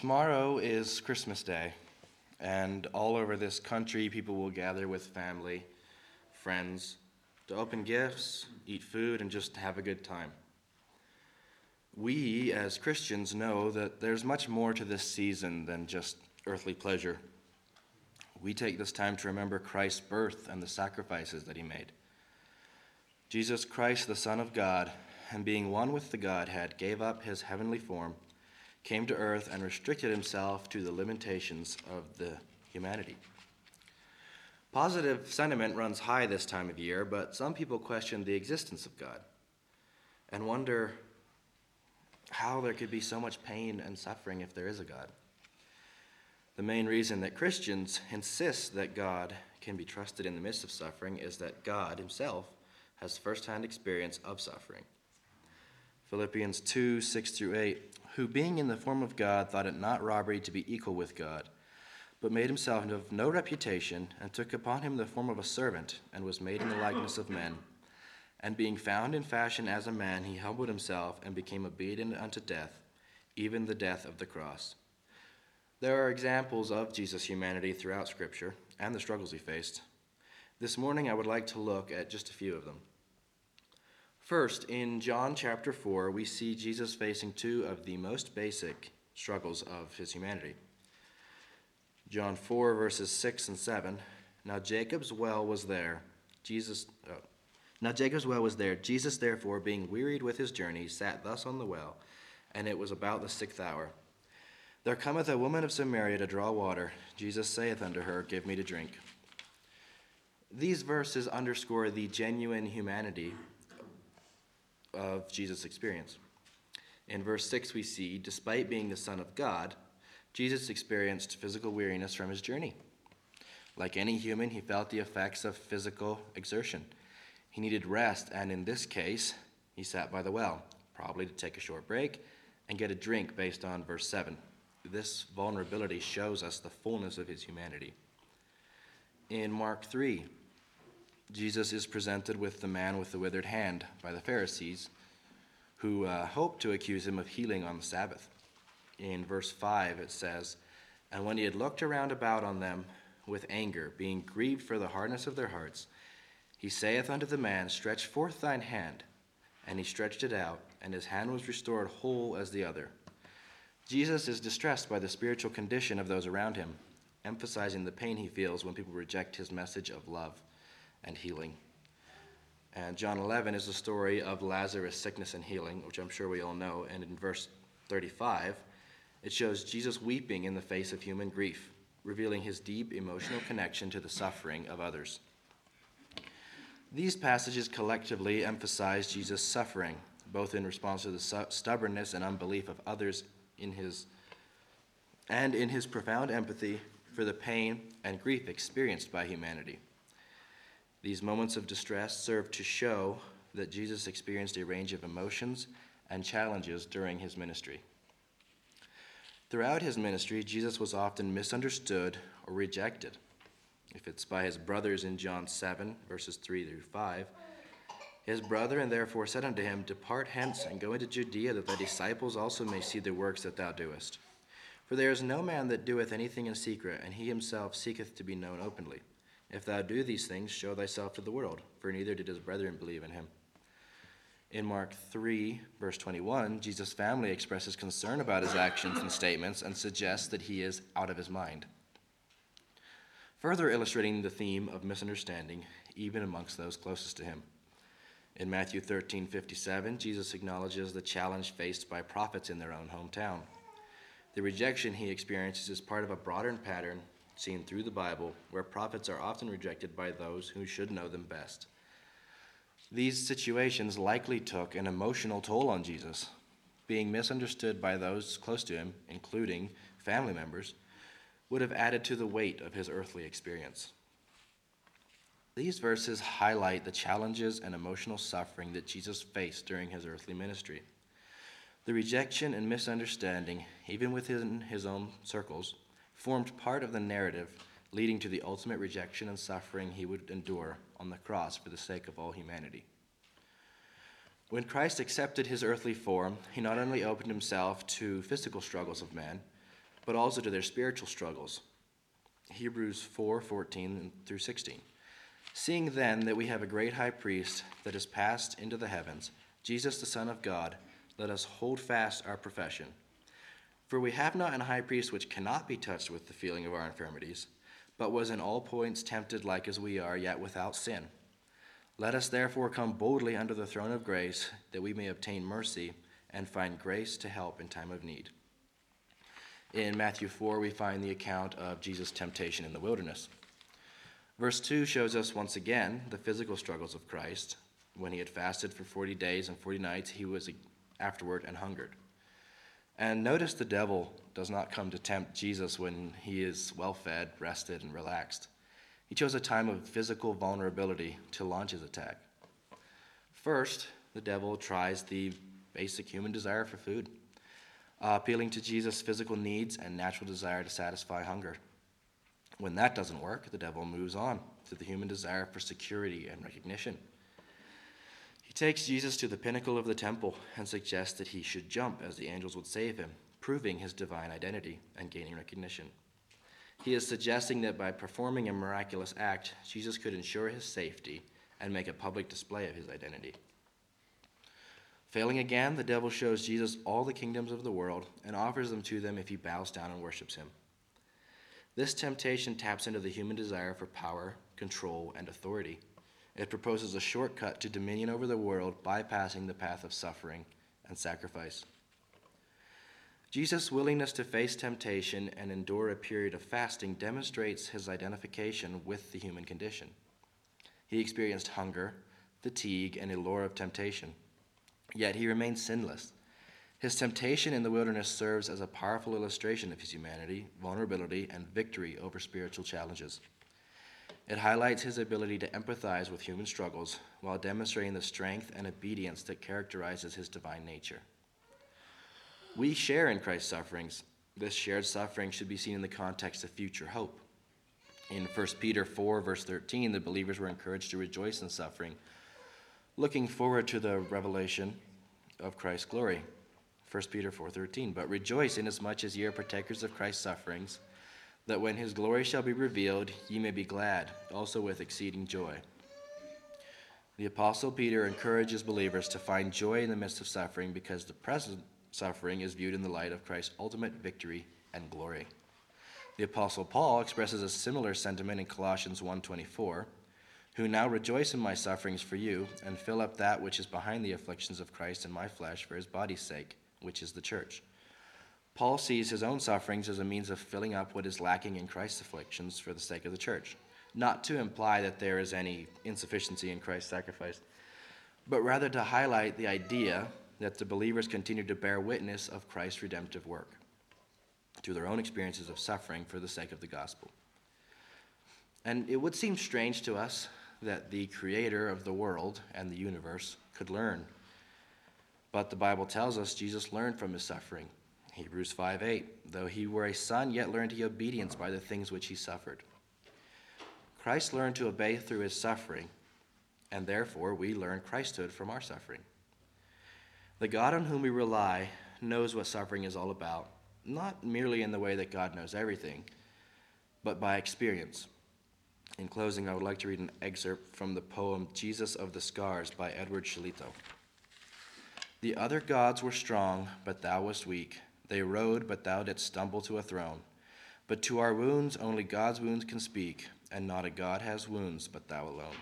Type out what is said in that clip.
Tomorrow is Christmas Day, and all over this country, people will gather with family, friends, to open gifts, eat food, and just have a good time. We, as Christians, know that there's much more to this season than just earthly pleasure. We take this time to remember Christ's birth and the sacrifices that he made. Jesus Christ, the Son of God, and being one with the Godhead, gave up his heavenly form, came to earth, and restricted himself to the limitations of the humanity. Positive sentiment runs high this time of year, but some people question the existence of God and wonder how there could be so much pain and suffering if there is a God. The main reason that Christians insist that God can be trusted in the midst of suffering is that God himself has firsthand experience of suffering. Philippians 2 6 through 8, who being in the form of God thought it not robbery to be equal with God, but made himself of no reputation, and took upon him the form of a servant, and was made in the likeness of men. And being found in fashion as a man, he humbled himself and became obedient unto death, even the death of the cross. There are examples of Jesus' humanity throughout Scripture and the struggles he faced. This morning, I would like to look at just a few of them. First, in John chapter 4, we see Jesus facing two of the most basic struggles of his humanity. John 4, verses 6 and 7. Now Jacob's well was there. Jesus. Oh. Now Jacob's well was there. Jesus, therefore, being wearied with his journey, sat thus on the well, and it was about the sixth hour. There cometh a woman of Samaria to draw water. Jesus saith unto her, Give me to drink. These verses underscore the genuine humanity of Jesus' experience. In verse 6, we see, despite being the Son of God, Jesus experienced physical weariness from his journey. Like any human, he felt the effects of physical exertion. He needed rest, and in this case, he sat by the well, probably to take a short break and get a drink based on verse 7 this vulnerability shows us the fullness of his humanity. In Mark 3, Jesus is presented with the man with the withered hand by the Pharisees, who uh, hope to accuse him of healing on the Sabbath. In verse 5, it says, And when he had looked around about on them with anger, being grieved for the hardness of their hearts, he saith unto the man, Stretch forth thine hand. And he stretched it out, and his hand was restored whole as the other. Jesus is distressed by the spiritual condition of those around him, emphasizing the pain he feels when people reject his message of love and healing. And John 11 is the story of Lazarus' sickness and healing, which I'm sure we all know. And in verse 35, it shows Jesus weeping in the face of human grief, revealing his deep emotional connection to the suffering of others. These passages collectively emphasize Jesus' suffering, both in response to the stubbornness and unbelief of others in his and in his profound empathy for the pain and grief experienced by humanity. These moments of distress serve to show that Jesus experienced a range of emotions and challenges during his ministry. Throughout his ministry, Jesus was often misunderstood or rejected. If it's by his brothers in John 7, verses 3 through 5, his brother, and therefore said unto him, Depart hence and go into Judea, that thy disciples also may see the works that thou doest. For there is no man that doeth anything in secret, and he himself seeketh to be known openly. If thou do these things, show thyself to the world, for neither did his brethren believe in him. In Mark 3, verse 21, Jesus' family expresses concern about his actions and statements and suggests that he is out of his mind. Further illustrating the theme of misunderstanding, even amongst those closest to him. In Matthew 13 57, Jesus acknowledges the challenge faced by prophets in their own hometown. The rejection he experiences is part of a broader pattern seen through the Bible where prophets are often rejected by those who should know them best. These situations likely took an emotional toll on Jesus. Being misunderstood by those close to him, including family members, would have added to the weight of his earthly experience. These verses highlight the challenges and emotional suffering that Jesus faced during his earthly ministry. The rejection and misunderstanding, even within his own circles, formed part of the narrative leading to the ultimate rejection and suffering he would endure on the cross for the sake of all humanity. When Christ accepted his earthly form, he not only opened himself to physical struggles of man, but also to their spiritual struggles. Hebrews 4 14 through 16. Seeing then that we have a great high priest that has passed into the heavens, Jesus the Son of God, let us hold fast our profession. For we have not an high priest which cannot be touched with the feeling of our infirmities, but was in all points tempted like as we are, yet without sin. Let us therefore come boldly under the throne of grace, that we may obtain mercy and find grace to help in time of need. In Matthew 4, we find the account of Jesus' temptation in the wilderness. Verse 2 shows us once again the physical struggles of Christ. When he had fasted for 40 days and 40 nights, he was afterward and hungered. And notice the devil does not come to tempt Jesus when he is well fed, rested, and relaxed. He chose a time of physical vulnerability to launch his attack. First, the devil tries the basic human desire for food, uh, appealing to Jesus' physical needs and natural desire to satisfy hunger. When that doesn't work, the devil moves on to the human desire for security and recognition. He takes Jesus to the pinnacle of the temple and suggests that he should jump as the angels would save him, proving his divine identity and gaining recognition. He is suggesting that by performing a miraculous act, Jesus could ensure his safety and make a public display of his identity. Failing again, the devil shows Jesus all the kingdoms of the world and offers them to them if he bows down and worships him. This temptation taps into the human desire for power, control, and authority. It proposes a shortcut to dominion over the world, bypassing the path of suffering and sacrifice. Jesus' willingness to face temptation and endure a period of fasting demonstrates his identification with the human condition. He experienced hunger, fatigue, and allure of temptation, yet he remained sinless. His temptation in the wilderness serves as a powerful illustration of his humanity, vulnerability, and victory over spiritual challenges. It highlights his ability to empathize with human struggles while demonstrating the strength and obedience that characterizes his divine nature. We share in Christ's sufferings. This shared suffering should be seen in the context of future hope. In 1 Peter 4, verse 13, the believers were encouraged to rejoice in suffering, looking forward to the revelation of Christ's glory. 1 Peter 4:13 But rejoice inasmuch as ye are partakers of Christ's sufferings that when his glory shall be revealed ye may be glad also with exceeding joy. The apostle Peter encourages believers to find joy in the midst of suffering because the present suffering is viewed in the light of Christ's ultimate victory and glory. The apostle Paul expresses a similar sentiment in Colossians 1:24, who now rejoice in my sufferings for you and fill up that which is behind the afflictions of Christ in my flesh for his body's sake, which is the church. Paul sees his own sufferings as a means of filling up what is lacking in Christ's afflictions for the sake of the church, not to imply that there is any insufficiency in Christ's sacrifice, but rather to highlight the idea that the believers continue to bear witness of Christ's redemptive work through their own experiences of suffering for the sake of the gospel. And it would seem strange to us that the creator of the world and the universe could learn. But the Bible tells us Jesus learned from his suffering. Hebrews 5 8. Though he were a son, yet learned he obedience by the things which he suffered. Christ learned to obey through his suffering, and therefore we learn Christhood from our suffering. The God on whom we rely knows what suffering is all about, not merely in the way that God knows everything, but by experience. In closing, I would like to read an excerpt from the poem Jesus of the Scars by Edward Shillito. The other gods were strong, but thou wast weak. They rode, but thou didst stumble to a throne. But to our wounds only God's wounds can speak, and not a God has wounds but thou alone.